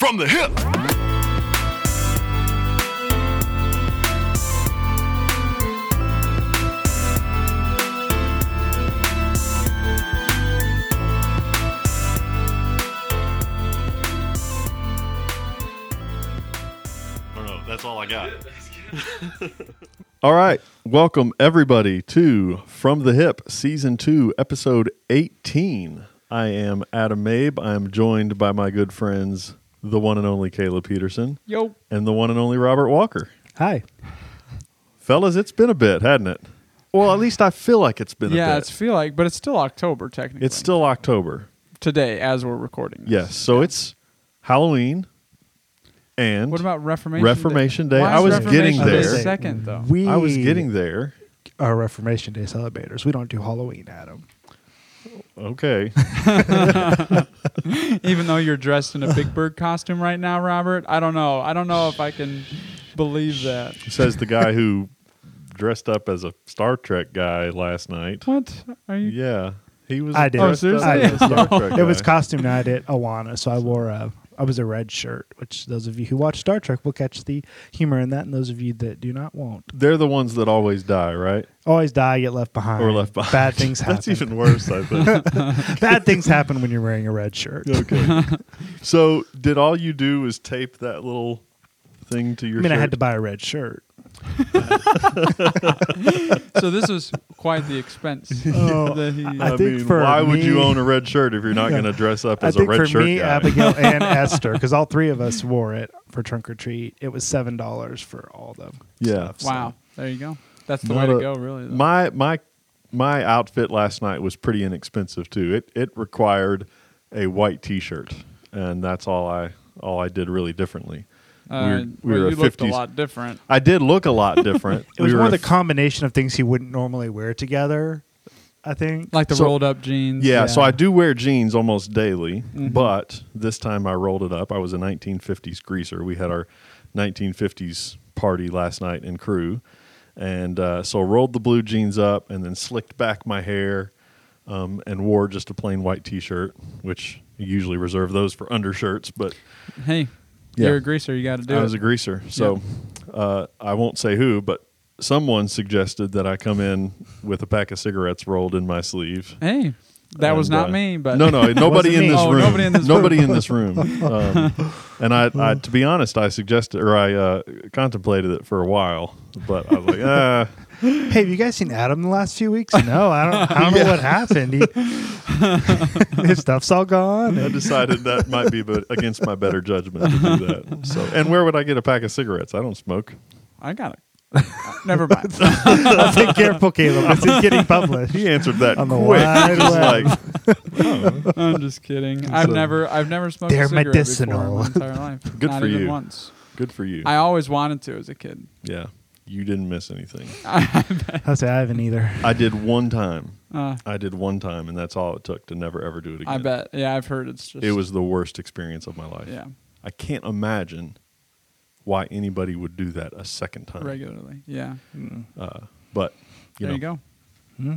From the hip. I don't know. That's all I got. All right. Welcome, everybody, to From the Hip, Season 2, Episode 18. I am Adam Mabe. I am joined by my good friends, the one and only Caleb Peterson Yo. and the one and only Robert Walker. Hi. Fellas, it's been a bit, hadn't it? Well, at least I feel like it's been a Yeah, bit. it's feel like, but it's still October technically. It's still October. today as we're recording. this. Yes. So it's Halloween and What about Reformation? Reformation Day? Why I is was Reformation getting Day there. Second though. We I was getting there. our Reformation Day celebrators. We don't do Halloween, Adam. Okay. Even though you're dressed in a Big Bird costume right now, Robert, I don't know. I don't know if I can believe that. Says the guy who dressed up as a Star Trek guy last night. What are you? Yeah, he was. I did. Oh, up seriously? as a Star Trek It was costume night at Awana, so I wore a I was a red shirt, which those of you who watch Star Trek will catch the humor in that, and those of you that do not won't. They're the ones that always die, right? Always die, get left behind. Or left behind. Bad things happen. That's even worse, I think. Bad things happen when you're wearing a red shirt. okay. So, did all you do is tape that little thing to your I mean, I had to buy a red shirt. So this was quite the expense. Oh, that he, I I, think mean, for why would you me- own a red shirt if you're not going to dress up I as a think red for shirt me, guy? Abigail, and Esther, because all three of us wore it for trunk or treat. It was seven dollars for all the Yeah. stuff. so- wow. There you go. That's the Not way to a- go, really. though. my my my outfit last night was pretty inexpensive too. It it required a white T-shirt, and that's all I all I did really differently. Uh, we were- we were you a looked a lot different. I did look a lot different. It was We more were the a f- combination of things he wouldn't normally wear together. I think. Like the So- rolled up jeans. Yeah, so I do wear jeans almost daily, Mhm. but this time I rolled it up. I was a 1950s greaser. We had our 1950s party last night in crew, and uh, so I rolled the blue jeans up and then slicked back my hair, um, and wore just a plain white T-shirt, which you usually reserve those for undershirts. But Hey, Yeah. you're a greaser. You got to do I it. was a greaser, so uh, I won't say who, but someone suggested that I come in with a pack of cigarettes rolled in my sleeve. hey, that was not uh, me, but no, no, nobody in Oh, room. nobody in this room. Nobody in this room. Um, and I, I, to be honest, I suggested or I uh, contemplated it for a while, but I was like, ah, Hey, have you guys seen Adam the last few weeks? No, I don't. I don't know what happened. He, his stuff's all gone. I decided that might be but against my better judgment to do that. So, and where would I get a pack of cigarettes? I don't smoke. I got it. Never mind. I'll take careful, Caleb. This is getting published. He answered that On the quick, wide just web. like I'm just kidding. I've So- never, I've never smoked They're a cigarette medicinal. before in my entire life. Good Not for even you. Once. good for you. I always wanted to as a kid. yeah, you didn't miss anything. I'll say I haven't either. I did one time. Uh, I did one time, and that's all it took to never ever do it again. I bet. Yeah, I've heard it's just. it was the worst experience of my life. Yeah, I can't imagine why anybody would do that a second time. regularly. Yeah. Uh, but you there know, you go. Hmm?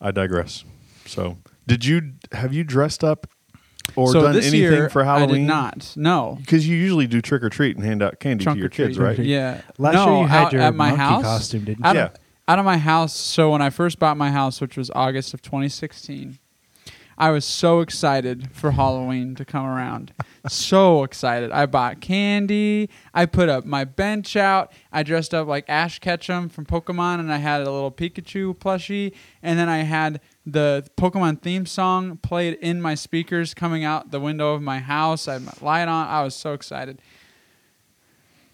I digress. So, did you have you dressed up or so done this anything year, for Halloween? I did not. No. Because you usually do trick or treat and hand out candy Trunk to your treat. kids, right? Yeah. Last no, year you had out your at my monkey house. costume, didn't you? Out Yeah. Out of my house. So when I first bought my house, which was August of 2016, I was so excited for Halloween to come around. so excited. I bought candy. I put up my bench out. I dressed up like Ash Ketchum from Pokemon, and I had a little Pikachu plushie. And then I had the Pokemon theme song played in my speakers coming out the window of my house. I had my light on. I was so excited.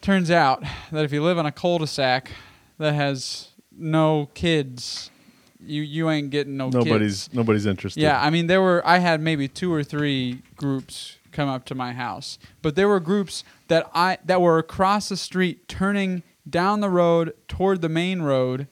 Turns out that if you live in a cul-de-sac that has no kids, you you ain't getting no kids. Nobody's nobody's interested. Yeah, I mean there were I had maybe two or three groups come up to my house, but there were groups that I that were across the street turning down the road toward the main road.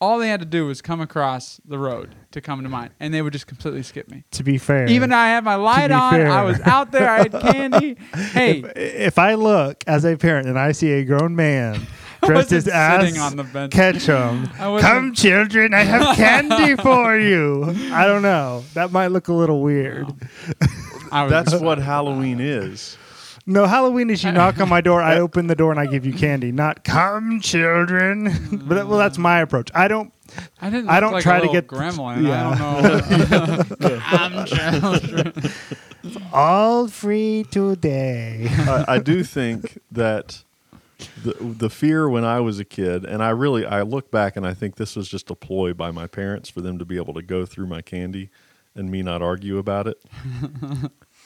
All they had to do was come across the road to come to mine, and they would just completely skip me. To be fair, Even though I had my light on, fair. I was out there, I had candy. Hey, if, if I look as a parent and I see a grown man dressed as wasn't ass sitting on the bench. Ketchum, I come children, I have candy for you. I don't know. That might look a little weird. I That's what Halloween is. No, Halloween is you knock on my door, I open the door, and I give you candy. Not come, children. but that, well, that's my approach. I don't. I didn't. I don't like try a to get- gremlin. Yeah. I don't know. I'm children. All free today. I, I do think that the the fear when I was a kid, and I really I look back and I think this was just a ploy by my parents for them to be able to go through my candy and me not argue about it.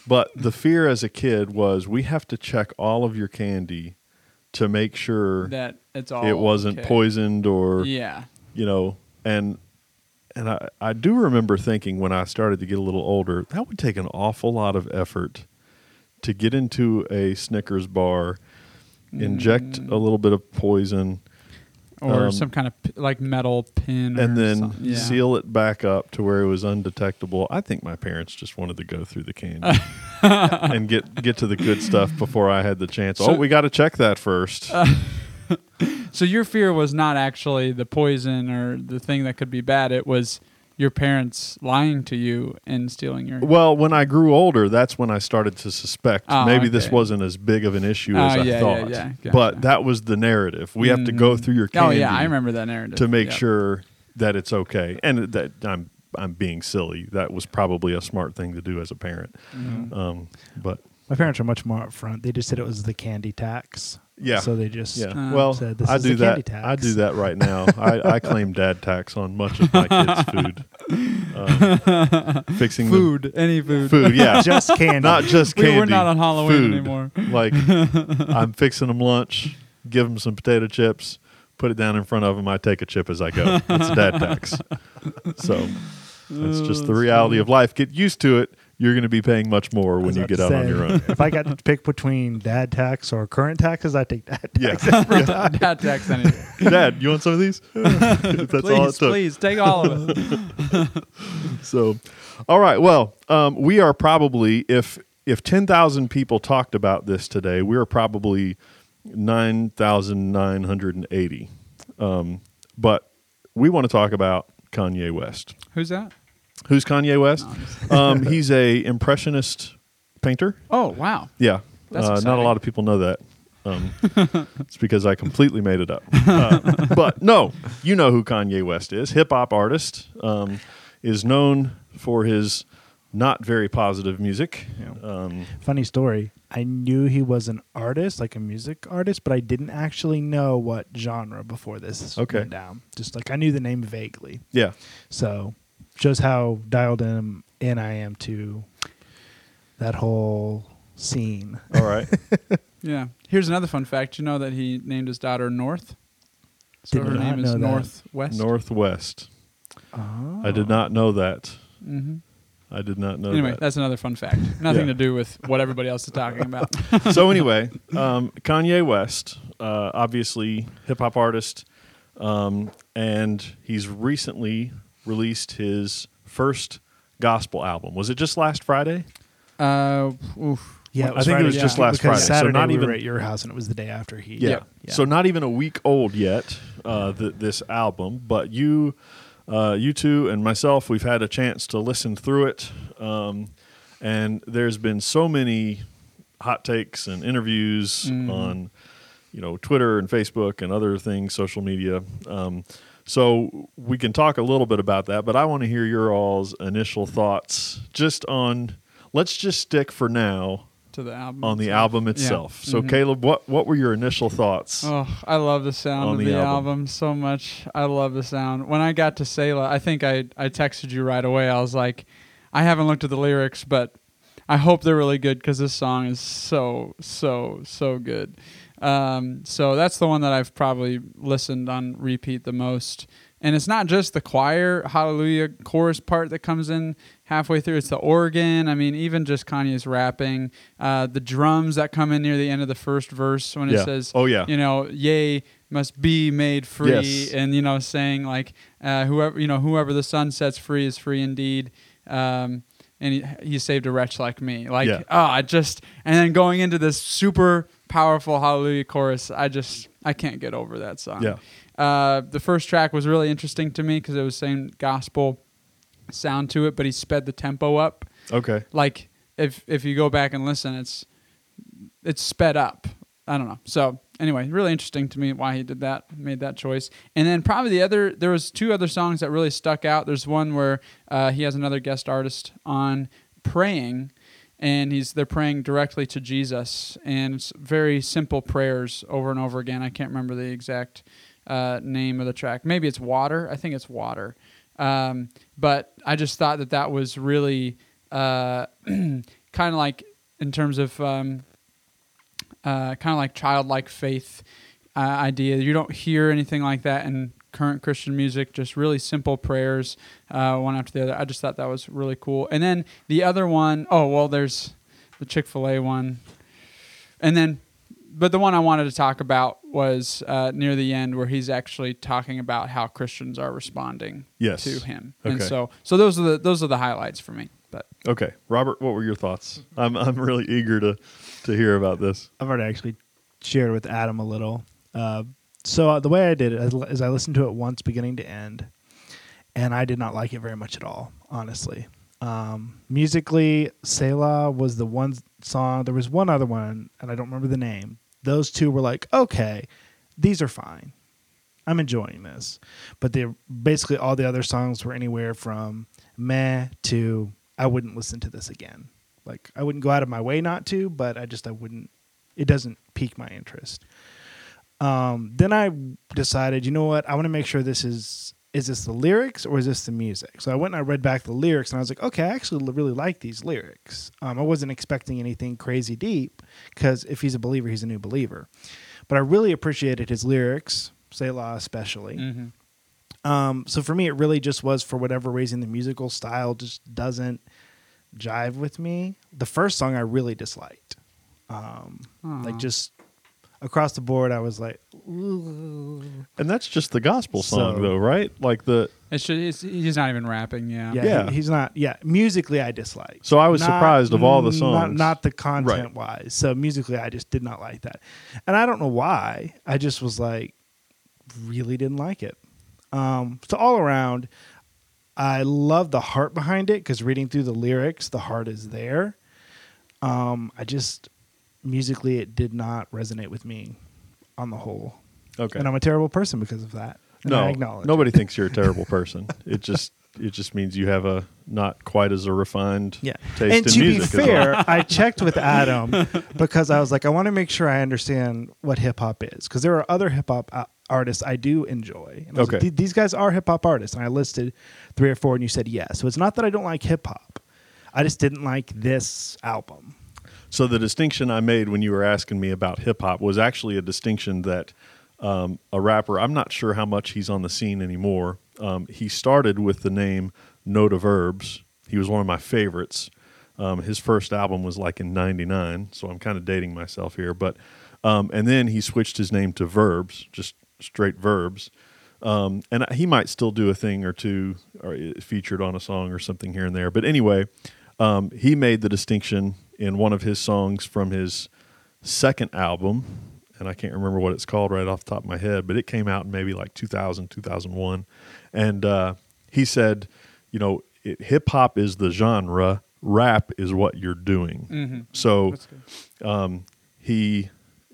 But the fear as a kid was we have to check all of your candy to make sure that it's all. it wasn't okay. poisoned or Yeah. you know and and I, I do remember thinking when I started to get a little older, that would take an awful lot of effort to get into a Snickers bar, inject Mm. a little bit of poison, Or Um, some kind of p- like metal pin. or and then. Yeah. seal it back up to where it was undetectable. I think my parents just wanted to go through the candy and get get to the good stuff before I had the chance. So- oh, we got to check that first. So your fear was not actually the poison or the thing that could be bad. It was your parents lying to you and stealing your. Well, when I grew older, that's when I started to suspect Oh, maybe this wasn't as big of an issue Oh, as I yeah, yeah, thought. yeah. Gotcha. But that was the narrative. We have to go Mhm. through your candy. Oh yeah, I remember that narrative to make Yep. sure that it's okay. And that I'm I'm being silly. That was probably a smart thing to do as a parent. Mhm. Um, but My parents are much more upfront. They just said it was the candy tax. yeah. So they just yeah. Uh, well, said, "This I is do the candy that. tax." I do that right now. I, I claim dad tax on much of my kids' food. Um, fixing the- food, any food. food, yeah. just candy. Not just candy. We candy. were not on Halloween food. anymore. Like I'm fixing them lunch, give them some potato chips, put it down in front of them. I take a chip as I go. That's dad tax. So that's just the reality of life. Get used to it. You're going to be paying much more when you get to out on your own. if I got to pick between dad tax or current taxes, I take dad Yeah. tax. Dad tax anything. Dad, you want some of these? that's all it please, took. please take all of it. So, all right. Well, um, we are probably if if ten thousand people talked about this today, we are probably nine thousand nine hundred and eighty. Um, but we want to talk about Kanye West. Who's that? Who's Kanye West? No, um, he's a impressionist painter. Oh wow. Yeah, That's uh, not a lot of people know that. Um, it's because I completely made it up. Uh, but no, you know who Kanye West is. Hip hop artist um, is known for his not very positive music. Yeah. Um, Funny story. I knew he was an artist, like a music artist, but I didn't actually know what genre before this Okay. went down. Just like I knew the name vaguely. yeah, So shows how dialed in in I am to that whole scene. all right. Yeah. Here's another fun fact. You know that he named his daughter North. So Did her not name is know that. Northwest. Northwest. Oh. I did not know that. hmm I did not know Anyway, that. that's another fun fact. Nothing Yeah. to do with what everybody else is talking about. so anyway, um, Kanye West, uh, obviously hip hop artist, um, and he's recently released his first gospel album. Was it just last Friday? Uh, oof. Yeah, I think it was Friday, just last because Friday. So Saturday not we even- were at your house and it was the day after he. Yeah. yeah. So not even a week old yet. Uh, th- this album, but you, uh, you two, and myself, we've had a chance to listen through it, um, and there's been so many hot takes and interviews Mhm. on, you know, Twitter and Facebook and other things, social media. Um, so we can talk a little bit about that, but I want to hear your all's initial thoughts just on. Let's just stick for now To the album. on the itself. album Yeah. itself. So, Mhm. Caleb, what what were your initial thoughts? Oh, I love the sound of the the, album. album. so much. I love the sound. When I got to Selah, I think I, I texted you right away. I was like, I haven't looked at the lyrics, but I hope they're really good because this song is so, so, so good. Um, so that's the one that I've probably listened on repeat the most. And it's not just the choir hallelujah chorus part that comes in halfway through. It's the organ. I mean, even just Kanye's rapping, uh, the drums that come in near the end of the first verse when Yeah. it says, Oh, yeah. you know, "Yay must be made free, Yes. and you know, saying like, uh, whoever you know, whoever the sun sets free is free indeed. Um, and he, he saved a wretch like me. Like, Yeah. oh, I just and then going into this super powerful hallelujah chorus, I just I can't get over that song. Yeah. Uh, the first track was really interesting to me because it was saying gospel sound to it, but he sped the tempo up Okay. like if if you go back and listen, it's it's sped up. I don't know. So anyway, really interesting to me why he did that, made that choice. And then probably the other, there was two other songs that really stuck out. There's one where uh, he has another guest artist on praying, and he's they're praying directly to Jesus, and it's very simple prayers over and over again. I can't remember the exact uh, name of the track. Maybe it's Water. I think it's Water. Um, but I just thought that that was really uh, kind of like in terms of um, uh, kind of like childlike faith uh, idea. You don't hear anything like that in current Christian music. Just really simple prayers, uh, one after the other. I just thought that was really cool. And then the other one, oh well, there's the Chick Fil A one, and then, but the one I wanted to talk about was uh, near the end where he's actually talking about how Christians are responding Yes. to him. Okay. And so, so those are the those are the highlights for me. Okay, Robert, what were your thoughts? I'm I'm really eager to to hear about this. I've already actually shared with Adam a little. Uh, so uh, the way I did it is, is I listened to it once, beginning to end, and I did not like it very much at all, honestly. Um, musically, Selah was the one song. There was one other one, and I don't remember the name. Those two were like, okay, these are fine. I'm enjoying this, but they basically all the other songs were anywhere from meh to I wouldn't listen to this again. Like I wouldn't go out of my way not to, but I just I wouldn't. It doesn't pique my interest. Um, then I decided, you know what? I want to make sure this is is this the lyrics or is this the music? So I went and I read back the lyrics, and I was like, okay, I actually really like these lyrics. Um, I wasn't expecting anything crazy deep because if he's a believer, he's a new believer. But I really appreciated his lyrics, Selah especially. Um, so for me, it really just was for whatever reason the musical style just doesn't jive with me. The first song I really disliked, um, like just across the board, I was like, And that's just the gospel song, So- though, right? Like the. it's just, it's, he's not even rapping. Yeah. yeah, Yeah. he- he's not. Yeah, musically I dislike. So I was Not- surprised of all the mm, songs. Not, not the content wise. So musically, I just did not like that, and I don't know why. I just was like, really didn't like it. Um, so all around, I love the heart behind it because reading through the lyrics, the heart is there. Um, I just musically, it did not resonate with me on the whole, okay. and I'm a terrible person because of that. And no, I acknowledge. it. nobody thinks you're a terrible person. It just it just means you have a not quite as a refined Yeah. taste and in to music. To be fair, well. I checked with Adam because I was like, I want to make sure I understand what hip hop is because there are other hip hop artists I do enjoy. And I was like, Okay. "Th- these guys are hip hop artists, and I listed three or four, and you said yes. So it's not that I don't like hip hop. I just didn't like this album. So the distinction I made when you were asking me about hip hop was actually a distinction that um, a rapper. I'm not sure how much he's on the scene anymore. Um, he started with the name Knowdaverbs. He was one of my favorites. Um, his first album was like in '99, so I'm kind of dating myself here. But um, and then he switched his name to Verbs, just straight Verbs. Um, and he might still do a thing or two, or featured on a song or something here and there. But anyway, um, he made the distinction in one of his songs from his second album, and I can't remember what it's called right off the top of my head, but it came out in maybe like 2000, 2001. And uh, he said, you know, hip hop is the genre, rap is what you're doing. Mhm. So um, he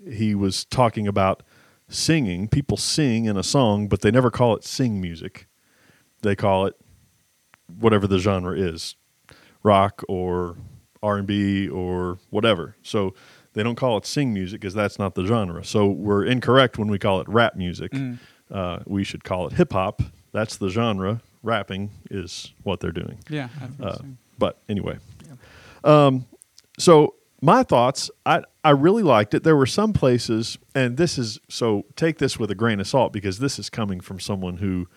he was talking about singing. People sing in a song, but they never call it sing music. They call it whatever the genre is, rock or R and B or whatever. So they don't call it sing music because that's not the genre. So we're incorrect when we call it rap music. Mm. Uh, we should call it hip hop. That's the genre. Rapping is what they're doing. Yeah. Uh, so. but anyway, um, so my thoughts, I I really liked it. There were some places, and this is so take this with a grain of salt because this is coming from someone who,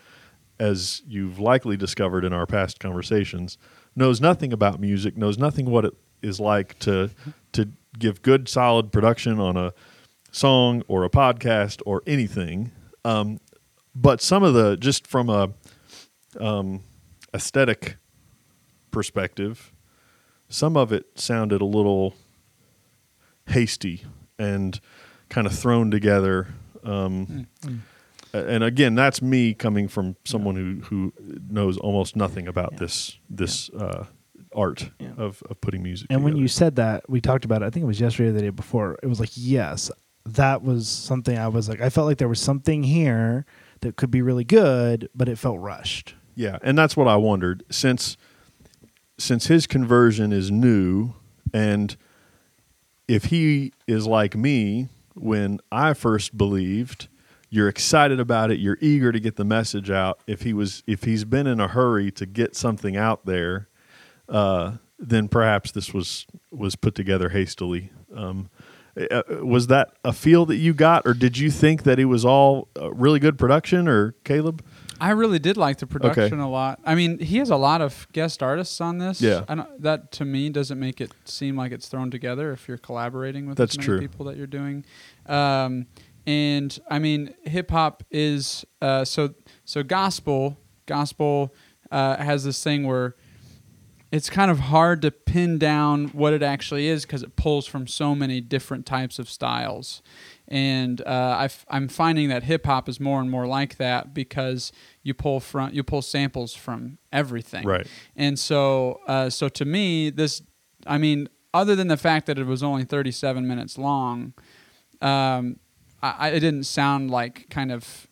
as you've likely discovered in our past conversations, knows nothing about music, knows nothing what it is like to to give good solid production on a song or a podcast or anything. Um, but some of the just from a um, aesthetic perspective, some of it sounded a little hasty and kind of thrown together. Um, a- And again, that's me coming from someone who, who knows almost nothing about Yeah. this this uh, art Yeah. of, of putting music. And when you said that, we talked about it. I think it was yesterday or the day before. It was like, yes, that was something I was like, I felt like there was something here that could be really good, but it felt rushed. Yeah, and that's what I wondered since since his conversion is new and if he is like me when I first believed, you're excited about it, you're eager to get the message out. If he was if he's been in a hurry to get something out there, uh, then perhaps this was was put together hastily. Um, uh, was that a feel that you got, or did you think that it was all uh, really good production, or Caleb? I really did like the production a lot. I mean, he has a lot of guest artists on this. Yeah. I don't, that to me doesn't make it seem like it's thrown together if you're collaborating with That's as many true. people that you're doing. Um, and I mean, hip hop is uh, so so gospel. Gospel uh, has this thing where it's kind of hard to pin down what it actually is because it pulls from so many different types of styles. And uh, i f- I'm finding that hip hop is more and more like that because you pull from you pull samples from everything. Right. And so, uh, so to me, this, I mean, other than the fact that it was only 37 minutes long, um, I, I, it didn't sound like kind of,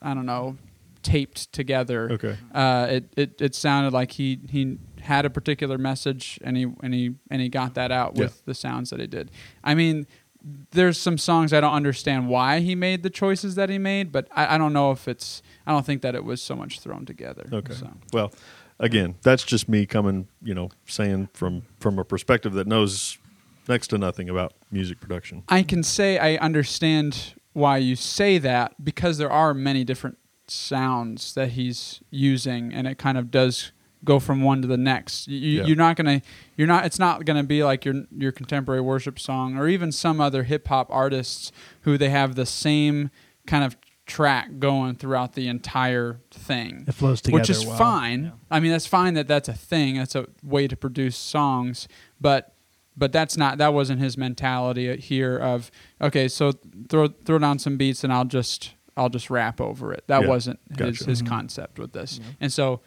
I don't know, taped together. Okay. Uh, it, it it sounded like he he had a particular message and he and he and he got that out with Yeah. the sounds that he did. I mean, there's some songs I don't understand why he made the choices that he made, but I, I don't know if it's I don't think that it was so much thrown together. Okay. So. Well, again, that's just me coming, you know, saying from from a perspective that knows next to nothing about music production. I can say I understand why you say that because there are many different sounds that he's using, and it kind of does go from one to the next. You, Yeah. You're not gonna, you're not. It's not gonna be like your your contemporary worship song or even some other hip hop artists who they have the same kind of track going throughout the entire thing It flows together, which is well. fine. Yeah. I mean, that's fine that that's a thing. That's a way to produce songs, but but that's not that wasn't his mentality here of okay, so throw throw down some beats and I'll just I'll just rap over it. That Yeah. wasn't his Gotcha. his Mhm. concept with this. Yeah. And so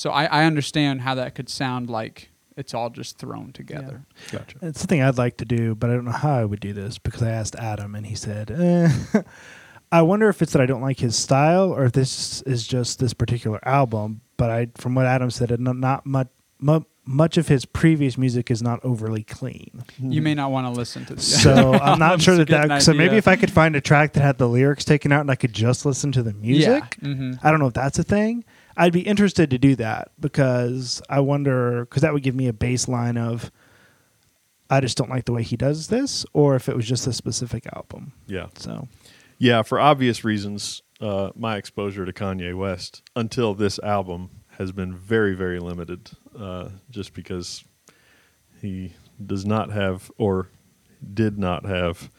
so I, I understand how that could sound like it's all just thrown together. Gotcha. It's something I'd like to do, but I don't know how I would do this because I asked Adam and he said, eh. I wonder if it's that I don't like his style or if this is just this particular album. But I, from what Adam said, not, not much, mu- much of his previous music is not overly clean. You may not want to listen to this. So I'm not Just sure that that. So maybe if I could find a track that had the lyrics taken out and I could just listen to the music, Yeah. hmm I don't know if that's a thing. I'd be interested to do that because I wonder because that would give me a baseline of I just don't like the way he does this, or if it was just a specific album. Yeah. So Yeah, for obvious reasons, uh, my exposure to Kanye West until this album has been very, very limited, uh, just because he does not have or did not have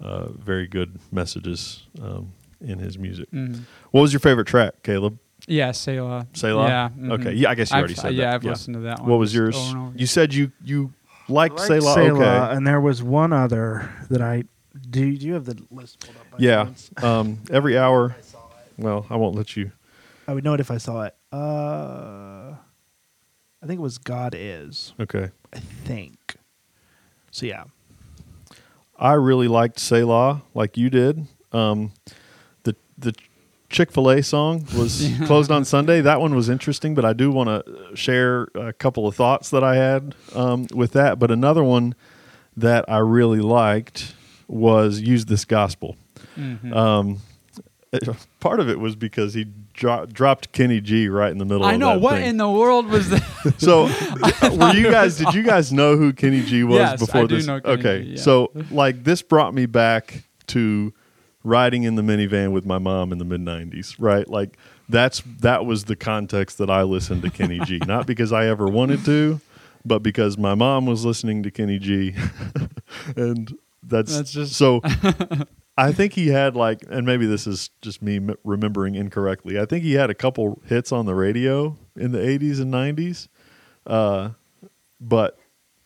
uh, very good messages um, in his music. hmm What was your favorite track, Caleb? Yeah, Selah. Selah? Yeah. mhm. Okay, yeah, I guess you I've- already said that. yeah. I've listened to that one. What was yours? over and over You said you you liked I Selah. Selah, Okay. and there was one other that I do. Do you have the list pulled up? By Yeah. Um, every hour. Well, I won't let you. I would know it if I saw it. Uh, I think it was God is. Okay. I think. So yeah, I really liked Selah, like you did. Um, the the Chick Fil A song was closed on Sunday. That one was interesting, but I do want to share a couple of thoughts that I had um, with that. But another one that I really liked was "Use This Gospel." Mhm. Um, part of it was because he dro- dropped Kenny G right in the middle. I know what thing. in the world was that. So, were you guys? Did you guys know who Kenny G was Yes, before I do this? know Kenny okay, G, yeah. so like this brought me back to riding in the minivan with my mom in the mid '90s. Right, like that's that was the context that I listened to Kenny G. Not because I ever wanted to, but because my mom was listening to Kenny G, and that's, That's just- so. I think he had like, and maybe this is just me m- remembering incorrectly. I think he had a couple hits on the radio in the '80s and '90s, uh, but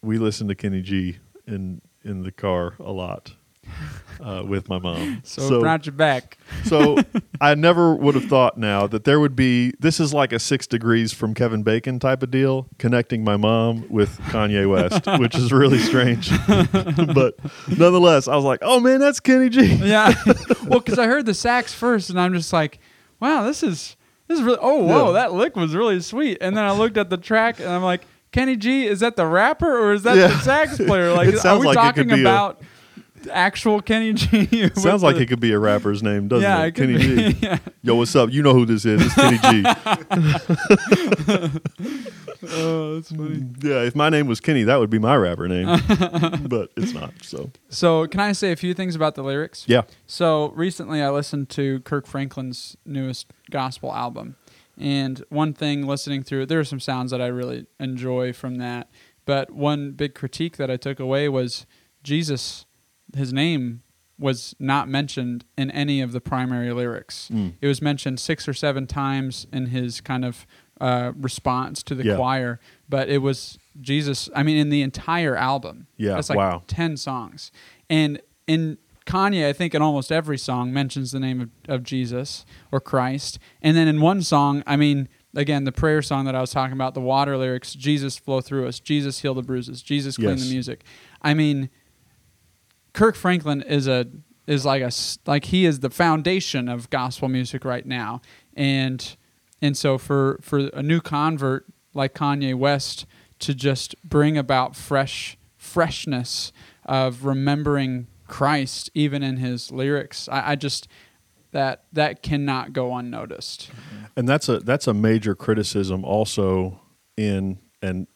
we listened to Kenny G in in the car a lot. uh, with my mom. So, brought you back. so I never would have thought now that there would be this is like a six degrees from Kevin Bacon type of deal connecting my mom with Kanye West, which is really strange. but nonetheless, I was like, oh man, that's Kenny G. Yeah. well, because I heard the sax first, and I'm just like, wow, this is this is really. Oh, whoa, Yeah. that lick was really sweet. And then I looked at the track, and I'm like, Kenny G, is that the rapper or is that Yeah. the sax player? Like, are we like it talking could be a- about actual Kenny G? Sounds like the- it could be a rapper's name, doesn't yeah, it? it Kenny be. G. yeah. Yo, what's up? You know who this is? It's Kenny G. Oh, that's funny. yeah, if my name was Kenny, that would be my rapper name. but it's not. So So, can I say a few things about the lyrics? yeah. So recently, I listened to Kirk Franklin's newest gospel album, and one thing listening through it, there are some sounds that I really enjoy from that. But one big critique that I took away was Jesus, his name was not mentioned in any of the primary lyrics. Mm. It was mentioned six or seven times in his kind of uh, response to the Yeah. choir, but it was Jesus. I mean, in the entire album. Yeah, that's like wow. ten songs, and in Kanye, I think in almost every song mentions the name of, of Jesus or Christ, and then in one song, I mean. Again, the prayer song that I was talking about, the water lyrics, Jesus flow through us, Jesus heal the bruises, Jesus clean Yes. the music. I mean, Kirk Franklin is a is like a like he is the foundation of gospel music right now, and and so for for a new convert like Kanye West to just bring about fresh freshness of remembering Christ even in his lyrics, I, I just that that cannot go unnoticed. and that's a that's a major criticism also in and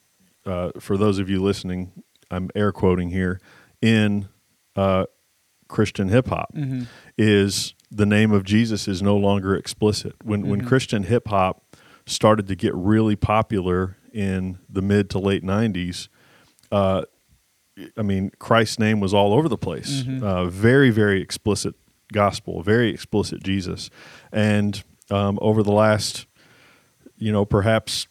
uh, for those of you listening, I'm air quoting here in uh, Christian hip hop Mhm. is the name of Jesus is no longer explicit. When when Mhm. Christian hip hop started to get really popular in the mid to late '90s, uh, I mean Christ's name was all over the place. Mhm. Uh, very very explicit gospel, very explicit Jesus, and um, over the last, you know, perhaps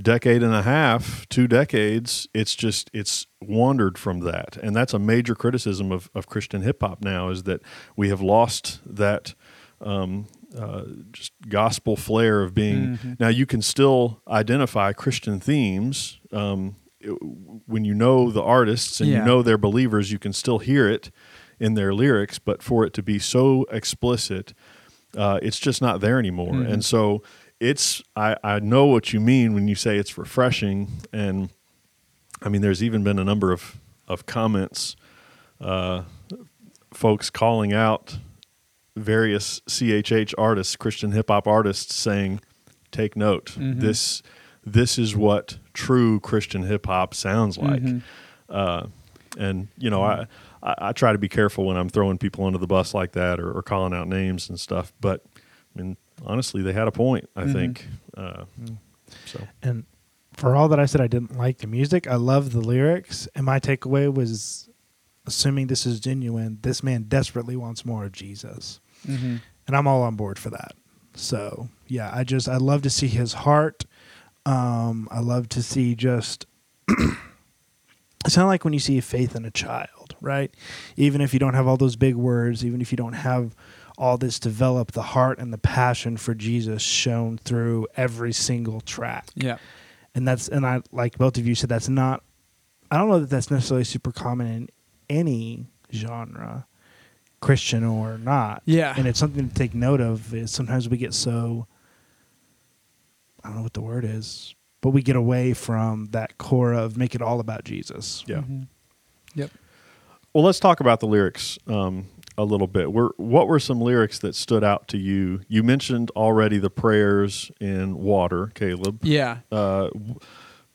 decade and a half, two decades, it's just it's wandered from that, and that's a major criticism of, of Christian hip hop now is that we have lost that um, uh, just gospel flair of being. Mhm. Now you can still identify Christian themes um, it- when you know the artists and Yeah. you know they're believers. You can still hear it in their lyrics, but for it to be so explicit, uh, it's just not there anymore. Mhm. And so it's I, I know what you mean when you say it's refreshing and I mean there's even been a number of of comments uh, folks calling out various CHH artists Christian hip hop artists saying take note Mhm. this this is what true Christian hip hop sounds like Mhm. uh, and you know I, I I try to be careful when I'm throwing people under the bus like that or, or calling out names and stuff but I mean honestly they had a point I Mhm. think uh, so And for all that I said, I didn't like the music. I love the lyrics, and my takeaway was, assuming this is genuine, this man desperately wants more of Jesus, Mhm. and I'm all on board for that. So yeah, I just I love to see his heart. Um, I love to see just. It's of like when you see faith in a child, right? Even if you don't have all those big words, even if you don't have all this developed, the heart and the passion for Jesus shown through every single track Yeah. And that's and I like both of you said that's not I don't know that that's necessarily super common in any genre, Christian or not. Yeah. and it's something to take note of. Is sometimes we get so I don't know what the word is, but we get away from that core of make it all about Jesus. yeah Mhm. Yep. Well, let's talk about the lyrics um, a little bit. Were, what were some lyrics that stood out to you? You mentioned already the prayers in water, Caleb. Yeah. Uh,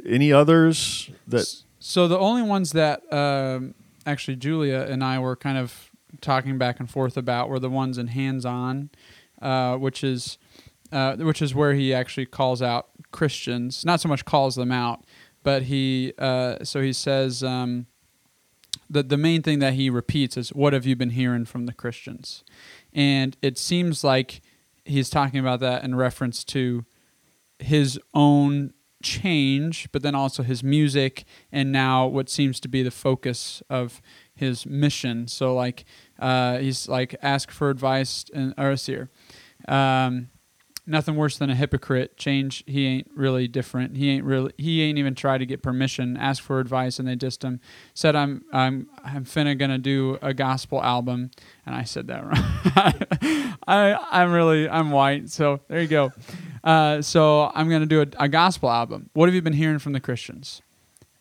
any others that? So the only ones that um, actually Julia and I were kind of talking back and forth about were the ones in hands on, uh, which is uh, which is where he actually calls out Christians. Not so much calls them out, but he uh, so he says um, the the main thing that he repeats is what have you been hearing from the Christians, and it seems like he's talking about that in reference to his own change, but then also his music, and now what seems to be the focus of his mission. So like uh, he's like ask for advice and or here. Um, nothing worse than a hypocrite. Change. He ain't really different. He ain't really. He ain't even try to get permission. Ask for advice, and they dissed him. Said I'm I'm I'm finna gonna do a gospel album, and I said that wrong. I I'm really I'm white, so there you go. Uh, so I'm gonna do a, a gospel album. What have you been hearing from the Christians?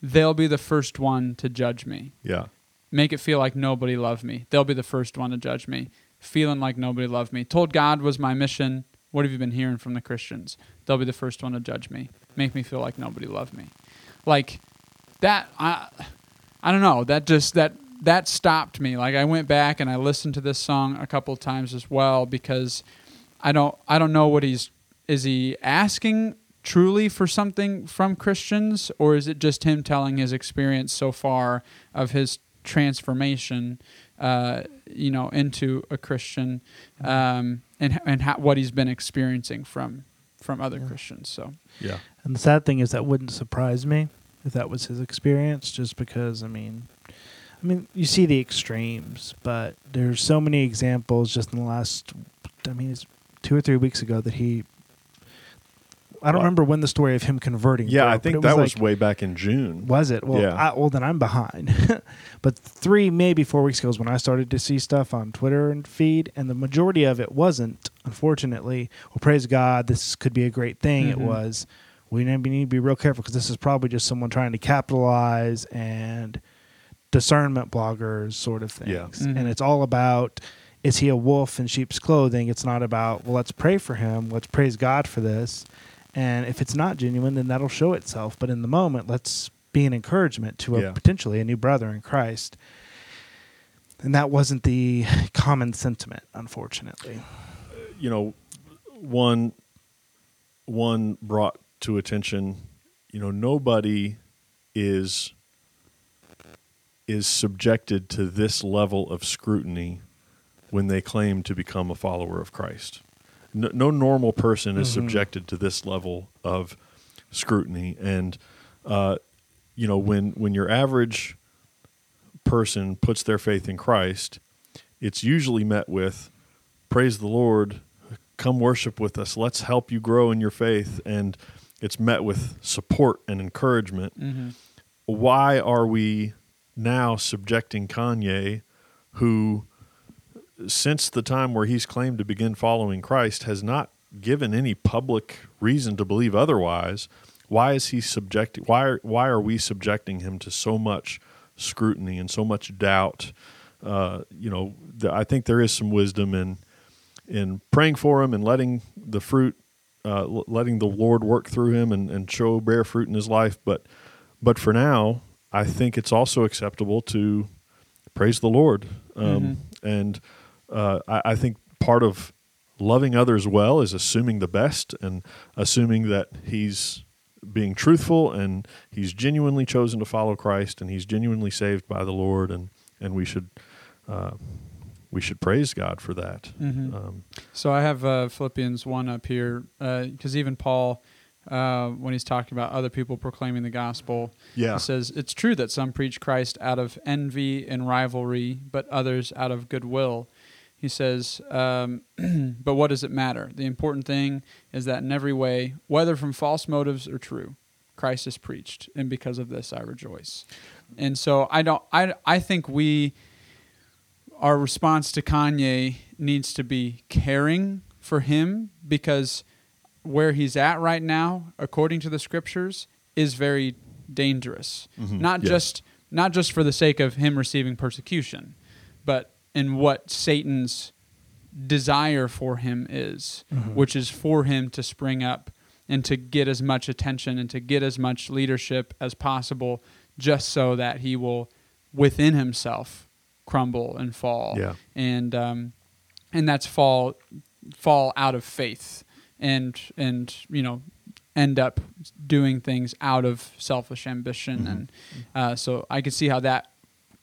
They'll be the first one to judge me. Yeah. Make it feel like nobody loved me. They'll be the first one to judge me. Feeling like nobody loved me. Told God was my mission. What have you been hearing from the Christians? They'll be the first one to judge me. Make me feel like nobody loved me. Like that I I don't know. That just that that stopped me. Like I went back and I listened to this song a couple of times as well because I don't I don't know what he's is he asking truly for something from Christians or is it just him telling his experience so far of his transformation uh, you know into a Christian um, and and how, what he's been experiencing from from other Yeah. Christians so Yeah. And the sad thing is that wouldn't surprise me if that was his experience, just because I mean, I mean, you see the extremes, but there's so many examples just in the last, I mean, it's two or three weeks ago that he. I don't Well- remember when the story of him converting. Yeah, broke, I think it that was like- way back in June. Was it? Well, Yeah. I, well, then I'm behind. but three, maybe four weeks ago is when I started to see stuff on Twitter and feed, and the majority of it wasn't, unfortunately. Well, praise God, this could be a great thing. It Mhm. was. We need to be real careful because this is probably just someone trying to capitalize and discernment bloggers sort of things. Yeah. Mhm. And it's all about is he a wolf in sheep's clothing? It's not about, well, let's pray for him. Let's praise God for this. And if it's not genuine, then that'll show itself. But in the moment, let's be an encouragement to a Yeah. potentially a new brother in Christ. And that wasn't the common sentiment, unfortunately. Uh, you know, one one brought to attention, you know, nobody is is subjected to this level of scrutiny when they claim to become a follower of Christ. No, no normal person is Mhm. subjected to this level of scrutiny, and uh, you know, when when your average person puts their faith in Christ, it's usually met with praise the Lord, come worship with us, let's help you grow in your faith. And it's met with support and encouragement. mm-hmm. Why are we now subjecting Kanye, who, since the time where he's claimed to begin following Christ, has not given any public reason to believe otherwise? Why is he subjecting? Why are, why are we subjecting him to so much scrutiny and so much doubt? Uh, you know, th- I think there is some wisdom in in praying for him and letting the fruit, uh, l- letting the Lord work through him and, and show bear fruit in his life. But but for now, I think it's also acceptable to praise the Lord. Um, And uh, I, I think part of loving others well is assuming the best and assuming that he's being truthful and he's genuinely chosen to follow Christ and he's genuinely saved by the Lord and and we should uh, we should praise God for that. Mhm. Um, So I have uh, Philippians 1 up here because even Paul, uh, when he's talking about other people proclaiming the gospel, yeah, he says, It's true that some preach Christ out of envy and rivalry, but others out of goodwill. He says, um, But what does it matter? The important thing is that in every way, whether from false motives or true, Christ is preached, and because of this I rejoice. And so I don't I I think we our response to Kanye needs to be caring for him because where he's at right now, according to the scriptures, is very dangerous. Mhm. Not Yes. just not just for the sake of him receiving persecution, but in what Satan's desire for him is, Mhm. which is for him to spring up and to get as much attention and to get as much leadership as possible just so that he will within himself crumble and fall Yeah. and um, and that's fall fall out of faith and and you know end up doing things out of selfish ambition Mhm. and uh, so I could see how that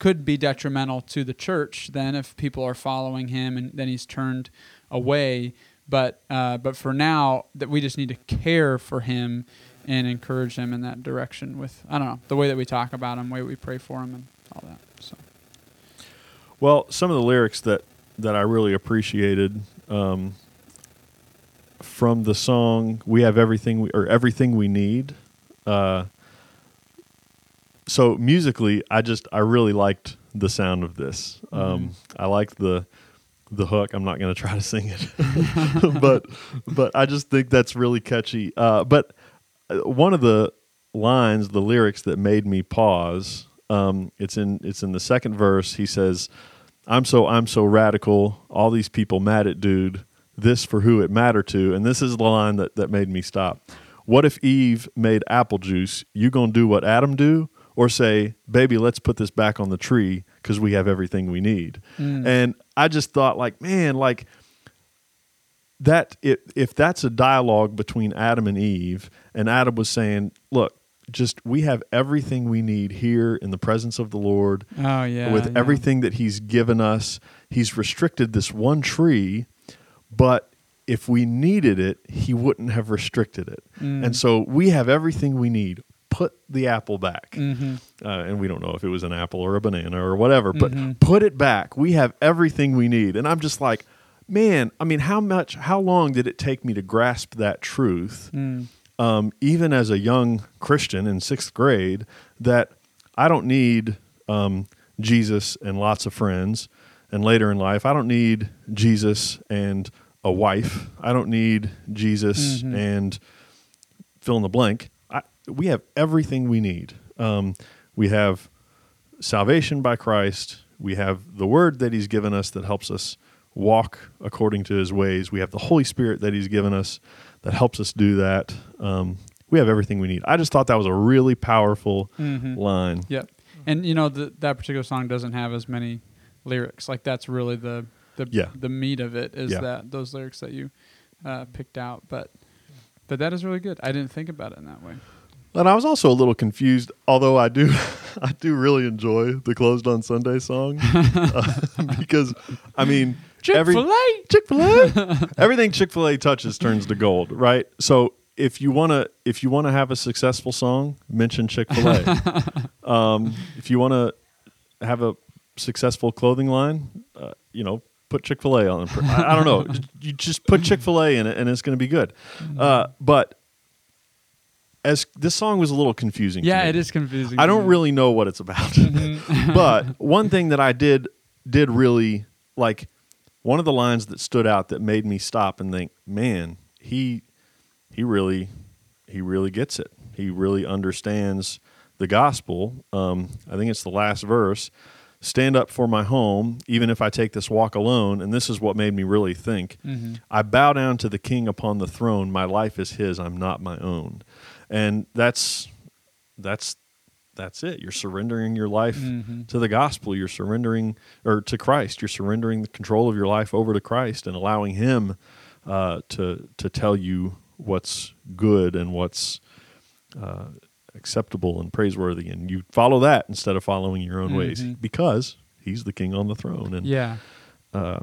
could be detrimental to the church then if people are following him and then he's turned away But uh, but for now, that we just need to care for him and encourage him in that direction with I don't know the way that we talk about him, the way we pray for him, and all that. So Well, some of the lyrics that that I really appreciated um, from the song "We Have Everything We or Everything We Need." Uh, so musically, I just I really liked the sound of this. Um, I liked the the hook. I'm not going to try to sing it, but but I just think that's really catchy. Uh, but uh, one of the lines, the lyrics that made me pause. Um, it's in it's in the second verse. He says, "I'm so I'm so radical. All these people mad at dude. This for who it matter to." And this is the line that that made me stop. What if Eve made apple juice? You gonna do what Adam do, or say, "Baby, let's put this back on the tree because we have everything we need." And I just thought, like, man, like that if if that's a dialogue between Adam and Eve, and Adam was saying, "Look, just we have everything we need here in the presence of the Lord, oh yeah, with yeah. everything that He's given us. He's restricted this one tree, but if we needed it, He wouldn't have restricted it. Mm. And so we have everything we need. Put the apple back." Mhm. uh, and we don't know if it was an apple or a banana or whatever, but Mhm. put it back. We have everything we need. And I'm just like, man, I mean, how much, how long did it take me to grasp that truth, Mm. um, even as a young Christian in sixth grade, that I don't need um, Jesus and lots of friends. And later in life, I don't need Jesus and a wife. I don't need Jesus Mhm. and fill in the blank. We have everything we need. Um, we have salvation by Christ. We have the Word that He's given us that helps us walk according to His ways. We have the Holy Spirit that He's given us that helps us do that. Um, we have everything we need. I just thought that was a really powerful Mhm. line. Yep. And you know the, that particular song doesn't have as many lyrics. Like that's really the the Yeah. the meat of it is Yeah. that those lyrics that you uh, picked out. But but that is really good. I didn't think about it in that way. And I was also a little confused, although I do, I do really enjoy the "Closed on Sunday" song uh, because, I mean, Chick Fil A. Chick Fil A. Everything Chick Fil A touches turns to gold, right? So if you wanna if you wanna have a successful song, mention Chick Fil A. um, if you wanna have a successful clothing line, uh, you know, put Chick Fil A on. I, I don't know. You just put Chick Fil A in it, and it's going to be good. Uh, but as this song was a little confusing. to Yeah, it is confusing. I don't really know what it's about. but one thing that I did did really like one of the lines that stood out that made me stop and think, man, he he really he really gets it. He really understands the gospel. Um, I think it's the last verse. Stand up for my home, even if I take this walk alone. And this is what made me really think. Mhm. I bow down to the king upon the throne. My life is his. I'm not my own. And that's that's that's it. You're surrendering your life Mhm. to the gospel. You're surrendering or to Christ. You're surrendering the control of your life over to Christ and allowing Him uh, to to tell you what's good and what's uh, acceptable and praiseworthy, and you follow that instead of following your own ways Mhm. because He's the King on the throne. And Yeah. uh,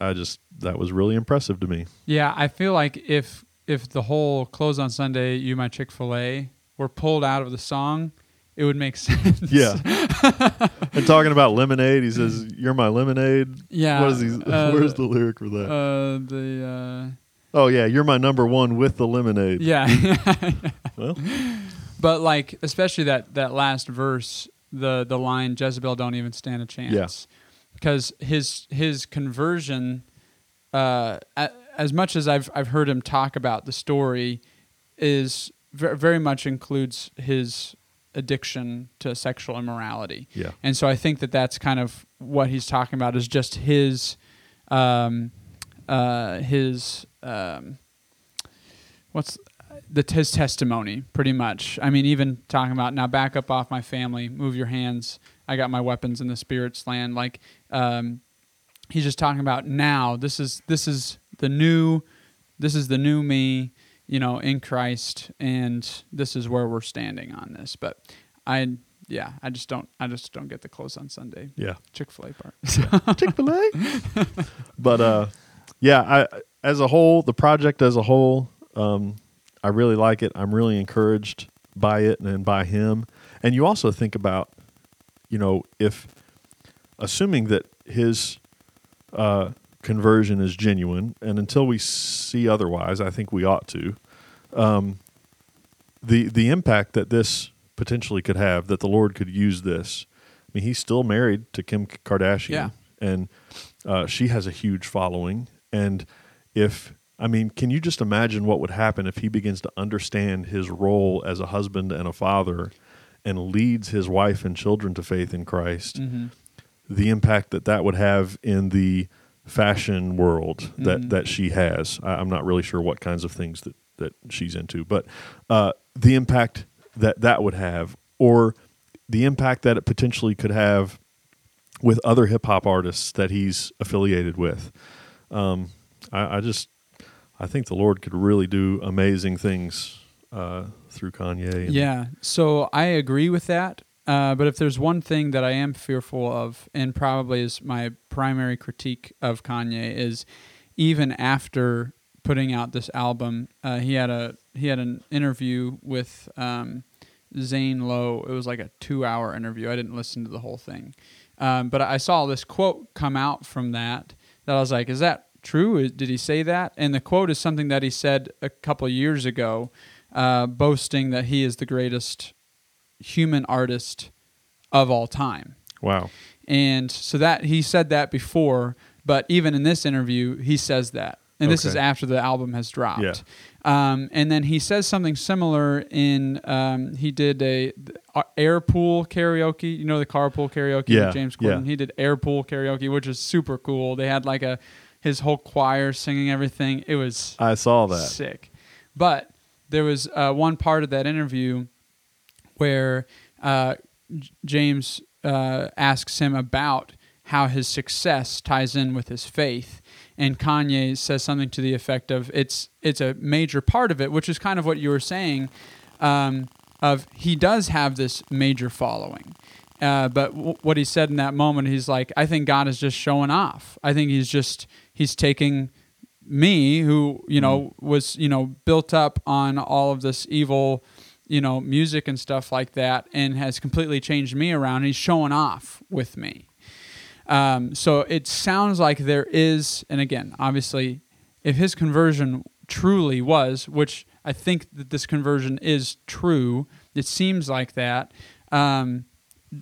I just that was really impressive to me. Yeah, I feel like if if the whole close on Sunday, you my Chick Fil A were pulled out of the song, it would make sense. Yeah. and talking about lemonade, he says, "You're my lemonade." yeah. What is he? uh, where's the lyric for that? Uh, the oh yeah, you're my number one with the uh, lemonade. yeah, Well, but like especially that that last verse, the the line Jezebel don't even stand a chance, because his his conversion, uh, a- as much as I've I've heard him talk about the story, is very much includes his addiction to sexual immorality. yeah, And so I think that that's kind of what he's talking about is just his, um, uh, his, um, what's the his testimony, pretty much. I mean, even talking about now, back up off my family, move your hands. I got my weapons in the spirit's land. Like, um, he's just talking about now. This is this is the new, this is the new me. You know, in Christ, and this is where we're standing on this. But I yeah, I just don't I just don't get the close on Sunday yeah. Chick Fil A part. Chick Fil A. but uh, yeah, I as a whole, the project as a whole, um, I really like it. I'm really encouraged by it and by him. And you also think about, you know, if assuming that his uh, conversion is genuine, and until we see otherwise, I think we ought to. Um, the the impact that this potentially could have, that the Lord could use this. I mean, he's still married to Kim Kardashian, Yeah. and uh, she has a huge following. And if I mean, can you just imagine what would happen if he begins to understand his role as a husband and a father, and leads his wife and children to faith in Christ? Mm-hmm. The impact that that would have in the fashion world that Mhm. that she has. I, I'm not really sure what kinds of things that that she's into, but uh, the impact that that would have, or the impact that it potentially could have with other hip hop artists that he's affiliated with. Um, I, I just I think the Lord could really do amazing things uh, through Kanye. Yeah. So I agree with that. Uh, but if there's one thing that I am fearful of, and probably is my primary critique of Kanye, is even after putting out this album, uh, he had a he had an interview with um, Zane Lowe. It was like a two hour interview. I didn't listen to the whole thing, um, but I saw this quote come out from that that I was like, "Is that true? Did he say that?" And the quote is something that he said a couple years ago, uh, boasting that he is the greatest human artist of all time. Wow. And so that he said that before, but even in this interview, he says that. And this Okay. is after the album has dropped. Yeah. Um, and then he says something similar in um, he did a uh, air pool karaoke. You know the carpool karaoke Yeah, with James yeah. Corden. He did air pool karaoke, which is super cool. They had like a his whole choir singing everything. It was I saw that. Sick. But there was uh, one part of that interview where uh, James uh, asks him about how his success ties in with his faith, and Kanye says something to the effect of it's it's a major part of it, which is kind of what you were saying. Um, of he does have this major following. Uh, but w- what he said in that moment, he's like, I think God is just showing off. I think he's just he's taking me, who you know was you know built up on all of this evil, you know, music and stuff like that, and has completely changed me around. He's showing off with me. Um, so it sounds like there is, and again, obviously, if his conversion truly was, which I think that this conversion is true, it seems like that. Um,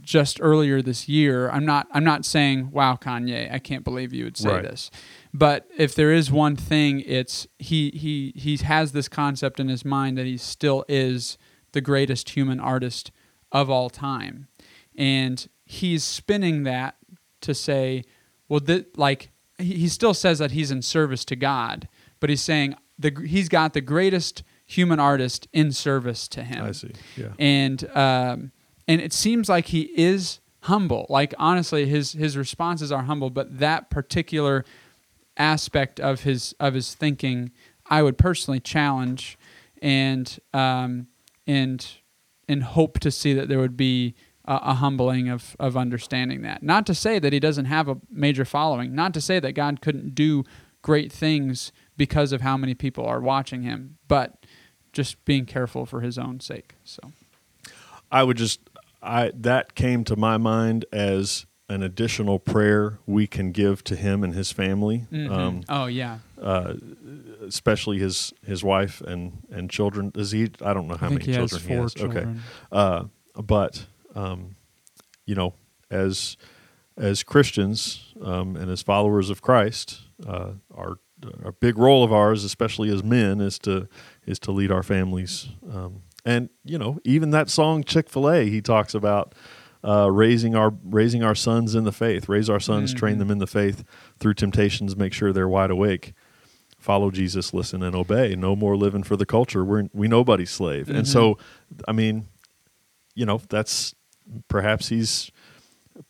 just earlier this year, I'm not. I'm not saying, "Wow, Kanye, I can't believe you would say Right. this." But if there is one thing, it's he he he has this concept in his mind that he still is the greatest human artist of all time, and he's spinning that to say, well, th- like he, he still says that he's in service to God, but he's saying the he's got the greatest human artist in service to him I see. Yeah. and um, and it seems like he is humble. Like honestly, his his responses are humble, but that particular aspect of his of his thinking, I would personally challenge, and um, and and hope to see that there would be a, a humbling of of understanding that. Not to say that he doesn't have a major following. Not to say that God couldn't do great things because of how many people are watching him, but just being careful for his own sake. So. I would just I that came to my mind as an additional prayer we can give to him and his family, Mhm. um, oh yeah, uh, especially his his wife and and children. Does he? I don't know how many he children he has. children. Okay, uh, but um, you know, as as Christians um, and as followers of Christ, uh, our a big role of ours, especially as men, is to is to lead our families. Um, and you know, even that song Chick Fil A, he talks about uh, raising our raising our sons in the faith, raise our sons, train Mhm. them in the faith through temptations, make sure they're wide awake. Follow Jesus, listen and obey. No more living for the culture. We're we nobody's slave. And Mhm. so, I mean, you know, that's perhaps he's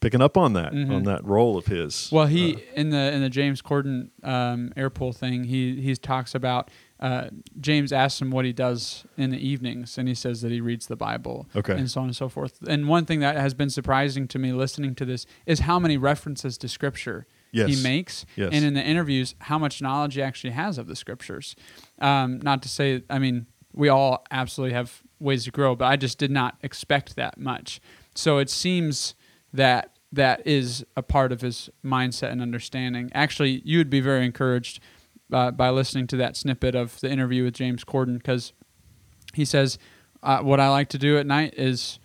picking up on that Mhm. on that role of his. Well, he Uh, in the in the James Corden um, airpool thing, he he talks about uh, James asks him what he does in the evenings, and he says that he reads the Bible, Okay. and so on and so forth. And one thing that has been surprising to me listening to this is how many references to Scripture Yes. he makes, Yes. and in the interviews, how much knowledge he actually has of the scriptures. Um, not to say, I mean, we all absolutely have ways to grow, but I just did not expect that much. So it seems that that is a part of his mindset and understanding. Actually, you would be very encouraged uh, by listening to that snippet of the interview with James Corden because he says, uh, "What I like to do at night is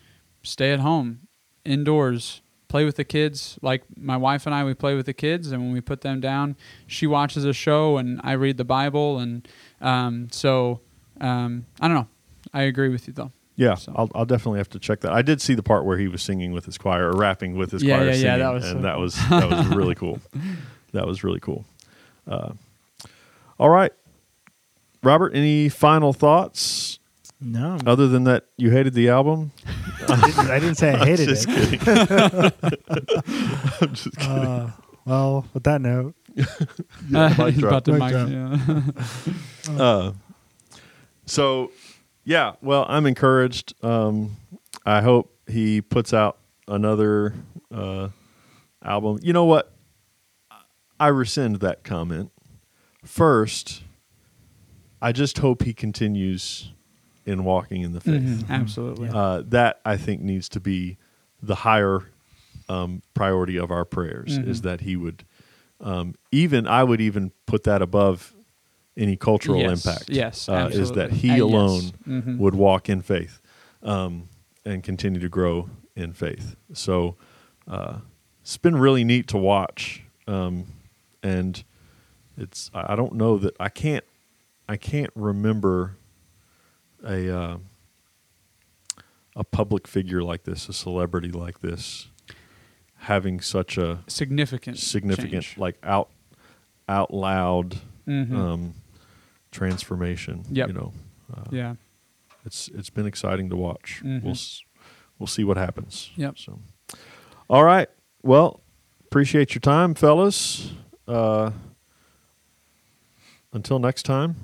stay at home, indoors, play with the kids. Like my wife and I, we play with the kids, and when we put them down, she watches a show, and I read the Bible, and um, so um, I don't know. I agree with you though. Yeah, So- I'll, I'll definitely have to check that. I did see the part where he was singing with his choir or rapping with his Yeah, choir yeah, yeah, that was and so that was that was really cool. That was really cool. Uh, all right, Robert. Any final thoughts No, other than that you hated the album? I, didn't, I didn't say I hated Just it. kidding. I'm just kidding. Uh, well, with that note, Yeah, mic He's drop. about to Mic mic- drop. yeah. Uh, so, yeah, well, I'm encouraged. Um, I hope he puts out another uh, album. You know what? I rescind that comment. First, I just hope he continues in walking in the faith. Mhm, absolutely. Uh, that I think needs to be the higher um, priority of our prayers Mhm. is that he would um, even I would even put that above any cultural Yes, impact. yes, uh, is that absolutely. he Uh, yes. alone Mhm. would walk in faith um, and continue to grow in faith. So uh, it's been really neat to watch, um, and it's I don't know that I can't I can't remember a uh, a public figure like this, a celebrity like this, having such a significant, significant, change. like out out loud Mhm. um, transformation. Yep. You know, uh, yeah. it's it's been exciting to watch. Mhm. We'll we'll see what happens. Yep. So, all right. Well, appreciate your time, fellas. Uh, until next time,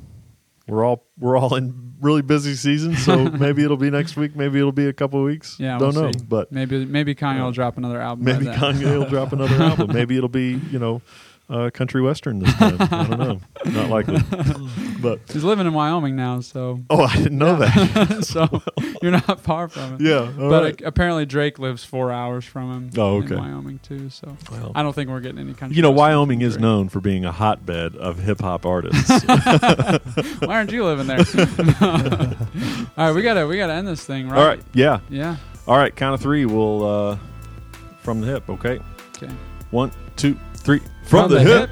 we're all we're all in really busy season, so maybe it'll be next week, maybe it'll be a couple of weeks. Yeah, don't we'll know, see. but Maybe maybe Kanye uh, will drop another album. maybe. Kanye will drop another album. Maybe it'll be you know, uh, country western this time. I don't know. Not likely, but He's living in Wyoming now, so oh, I didn't know that. so you're not far from it. Yeah, but right. uh, apparently Drake lives four hours from him. Oh, okay. In Wyoming too, so Well, I don't think we're getting any country. you know, Wyoming is known for being a hotbed of hip hop artists. Why aren't you living there? All right, we gotta we gotta end this thing, right? All right, yeah. Yeah. All right, count of three. We'll uh, from the hip. Okay, Okay. one, two, three. From, the, hip.